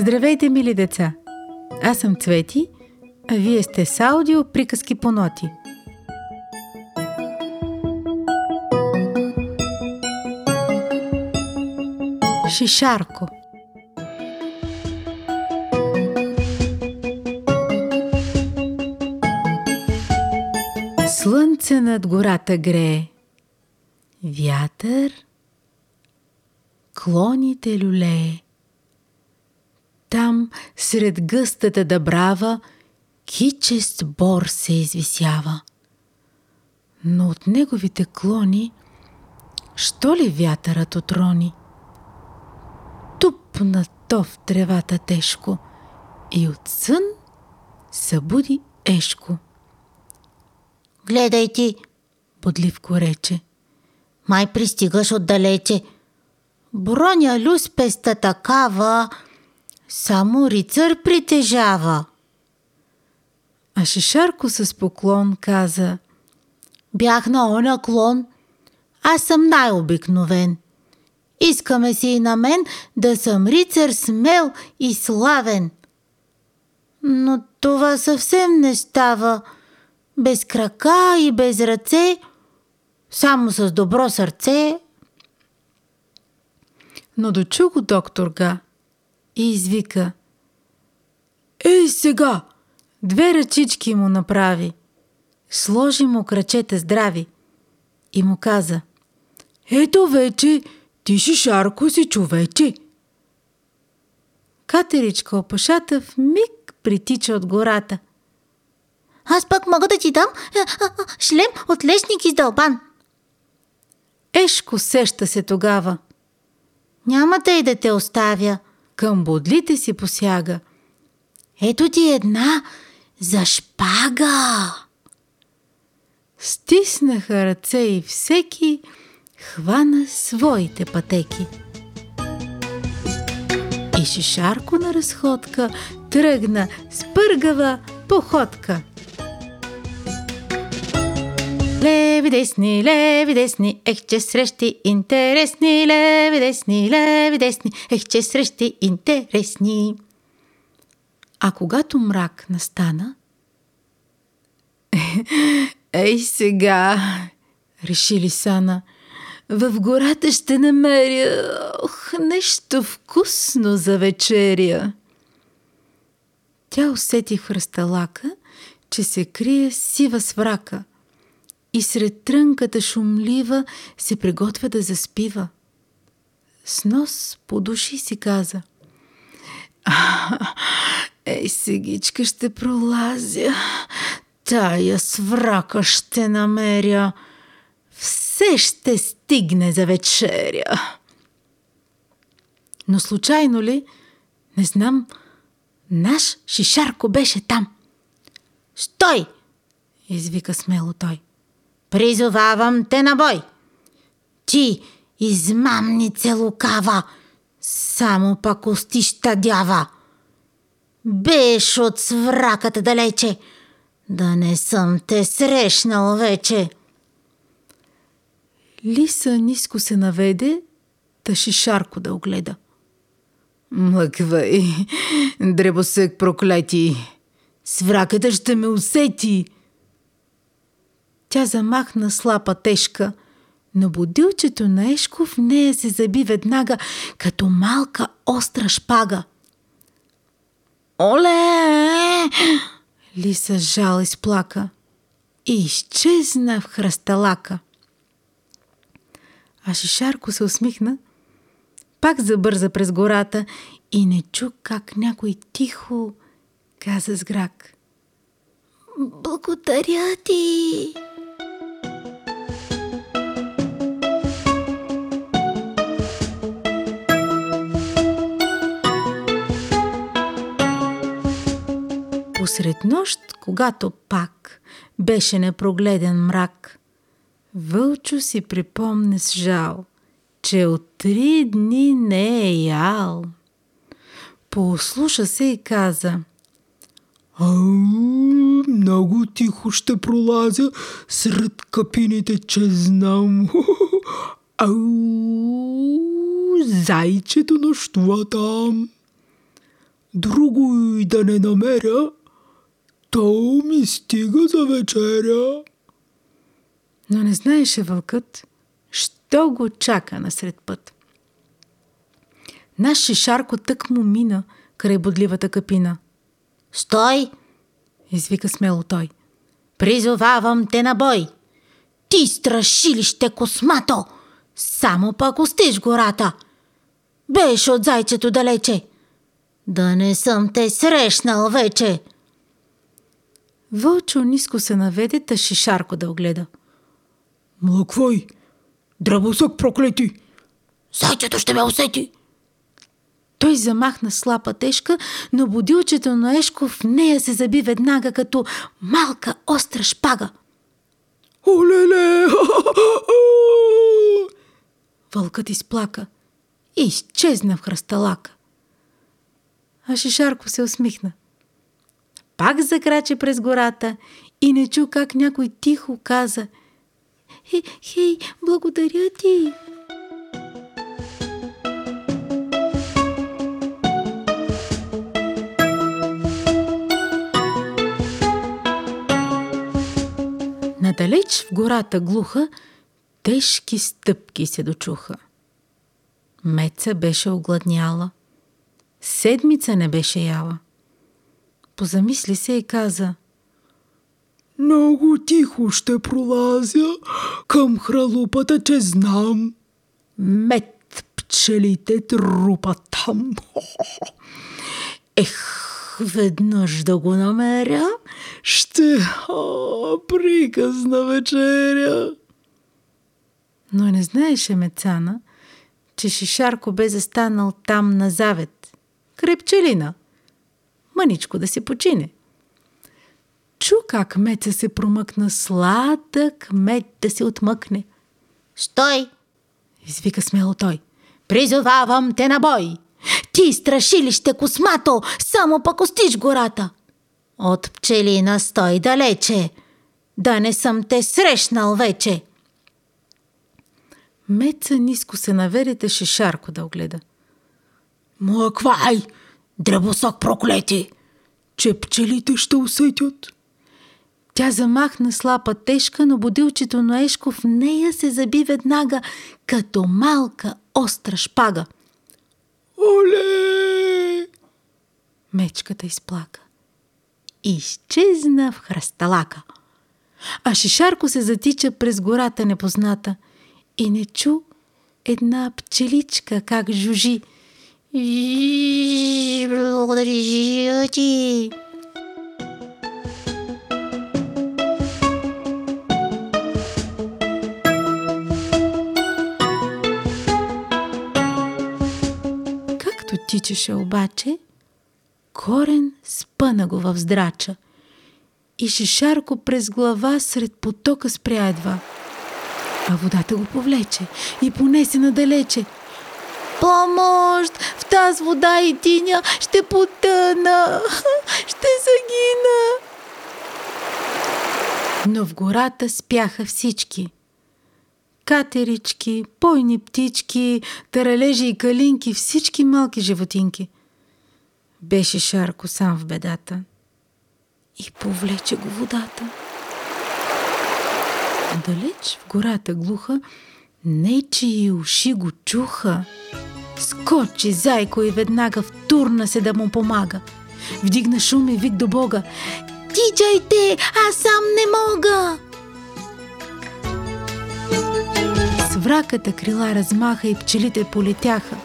Здравейте, мили деца! Аз съм Цвети, а вие сте с аудио приказки по ноти. Шишарко Слънце над гората грее, вятър клоните люлее. Там, сред гъстата дъбрава, кичест бор се извисява. Но от неговите клони, що ли вятърът отрони? Тупна то в тревата тежко и от сън събуди Ешко. Гледай ти, Бодливко рече. май пристигаш отдалече. Броня люспеста такава, само рицар притежава. А Шишарко с поклон каза Бях на оня клон. Аз съм най-обикновен. Искаме си и на мен да съм рицар смел и славен. Но това съвсем не става. Без крака и без ръце, само с добро сърце. Но дочу го доктор Га и извика. Ей сега! Две ръчички му направи. Сложи му крачета здрави и му каза. Ето вече, ти шишарко си човече. Катеричка опашата в миг притича от гората. Аз пък мога да ти дам а, шлем от лешник издълбан. Ешко сеща се тогава. Няма да и да те оставя. Към бодлите си посяга. Ето ти една за шпага. Стиснаха ръце и всеки хвана своите пътеки. И Шишарко на разходка тръгна с пъргава походка. Леви десни, леви десни, ех, че срещи интересни, леви десни, леви десни, ех, че срещи интересни. А когато мрак настана, Ей сега, реши Лисана, в гората ще намеря ох, нещо вкусно за вечеря. Тя усети хръсталака, че се крие сива сврака и сред трънката шумлива се приготвя да заспива. С нос по души си каза. Ей, сегичка ще пролазя, тая сврака ще намеря, все ще стигне за вечеря. Но случайно ли, не знам, наш шишарко беше там. Стой! Извика смело той. Призовавам те на бой. Ти, измамнице лукава, само пак усти щадява. Беш от свраката далече, да не съм те срещнал вече. Лиса ниско се наведе, та шишарко да огледа. Млъквай, дребосък проклети, свраката ще ме усети. Тя замахна слапа тежка, но будилчето на Ешко в нея се заби веднага, като малка остра шпага. Оле! Лиса жал изплака и изчезна в хръсталака. А Шишарко се усмихна, пак забърза през гората и не чу как някой тихо каза с грак. Благодаря ти! Посред нощ, когато пак беше непрогледен мрак, Вълчо си припомне с жал, че от три дни не е ял. Послуша се и каза Ау, много тихо ще пролазя сред капините, че знам. Ау, зайчето нощува там. друго и да не намеря, то ми стига за вечеря. Но не знаеше вълкът, що го чака насред път. Наш шишарко тък му мина край бодливата капина. Стой! Извика смело той. Призовавам те на бой! Ти страшилище космато! Само пък остиш гората! Беше от зайчето далече! Да не съм те срещнал вече! Вълчо ниско се наведе, та шишарко да огледа. Млъквай! Дръбосък проклети! Зайчето ще ме усети! Той замахна слапа тежка, но будилчето на Ешко в нея се заби веднага като малка остра шпага. Олеле! Вълкът изплака и изчезна в хръсталака. А Шишарко се усмихна. Пак закраче през гората и не чу как някой тихо каза «Хей, хей, благодаря ти!» Надалеч в гората глуха тежки стъпки се дочуха. Меца беше огладняла. Седмица не беше яла. Позамисли се и каза Много тихо ще пролазя към хралупата, че знам. Мед пчелите трупат там. Ех, веднъж да го намеря, ще а, приказна вечеря. Но не знаеше Мецана, че Шишарко бе застанал там на завет, крепчелина, мъничко да се почине. Чу как Меца се промъкна сладък мед да се отмъкне. Стой! Извика смело той. Призовавам те на бой! Ти страшилище космато, само пък остиш гората. От пчелина стой далече, да не съм те срещнал вече. Меца ниско се наверите шишарко да огледа. Млъквай, дръбосок проклети, че пчелите ще усетят. Тя замахна слапа тежка, но будилчето на Ешко в нея се заби веднага, като малка остра шпага. Оле! Мечката изплака. И изчезна в хръсталака. А Шишарко се затича през гората непозната и не чу една пчеличка как жужи. Благодаря ти. Както тичаше обаче, корен спъна го в здрача и шишарко през глава сред потока спря едва. А водата го повлече и понесе надалече. Помощ! В тази вода и тиня ще потъна! Ще загина! Но в гората спяха всички. Катерички, пойни птички, таралежи и калинки, всички малки животинки. Беше Шарко сам в бедата и повлече го водата. Далеч в гората глуха, нечии уши го чуха. Скочи зайко и веднага втурна се да му помага. Вдигна шум и вик до Бога. Тичайте, аз сам не мога! С враката крила размаха и пчелите полетяха.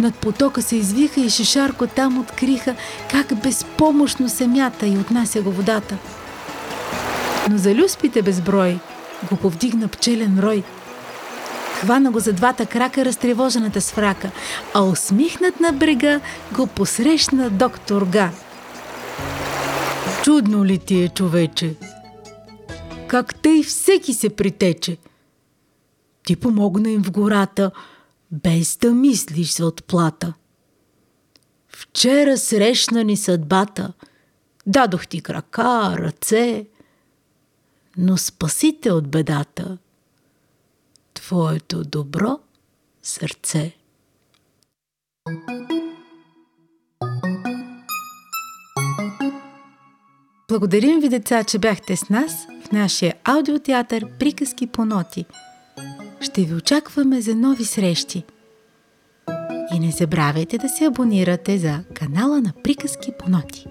Над потока се извиха и шишарко там откриха как безпомощно се мята и отнася го водата. Но за люспите безброй го повдигна пчелен рой. Хвана го за двата крака разтревожената сврака, а усмихнат на брега го посрещна доктор Га. Чудно ли ти е, човече? Как тъй всеки се притече? Ти помогна им в гората, без да мислиш за отплата. Вчера срещна ни съдбата, дадох ти крака, ръце, но спасите от бедата твоето добро сърце. Благодарим ви, деца, че бяхте с нас в нашия аудиотеатър Приказки по ноти. Ще ви очакваме за нови срещи. И не забравяйте да се абонирате за канала на Приказки по ноти.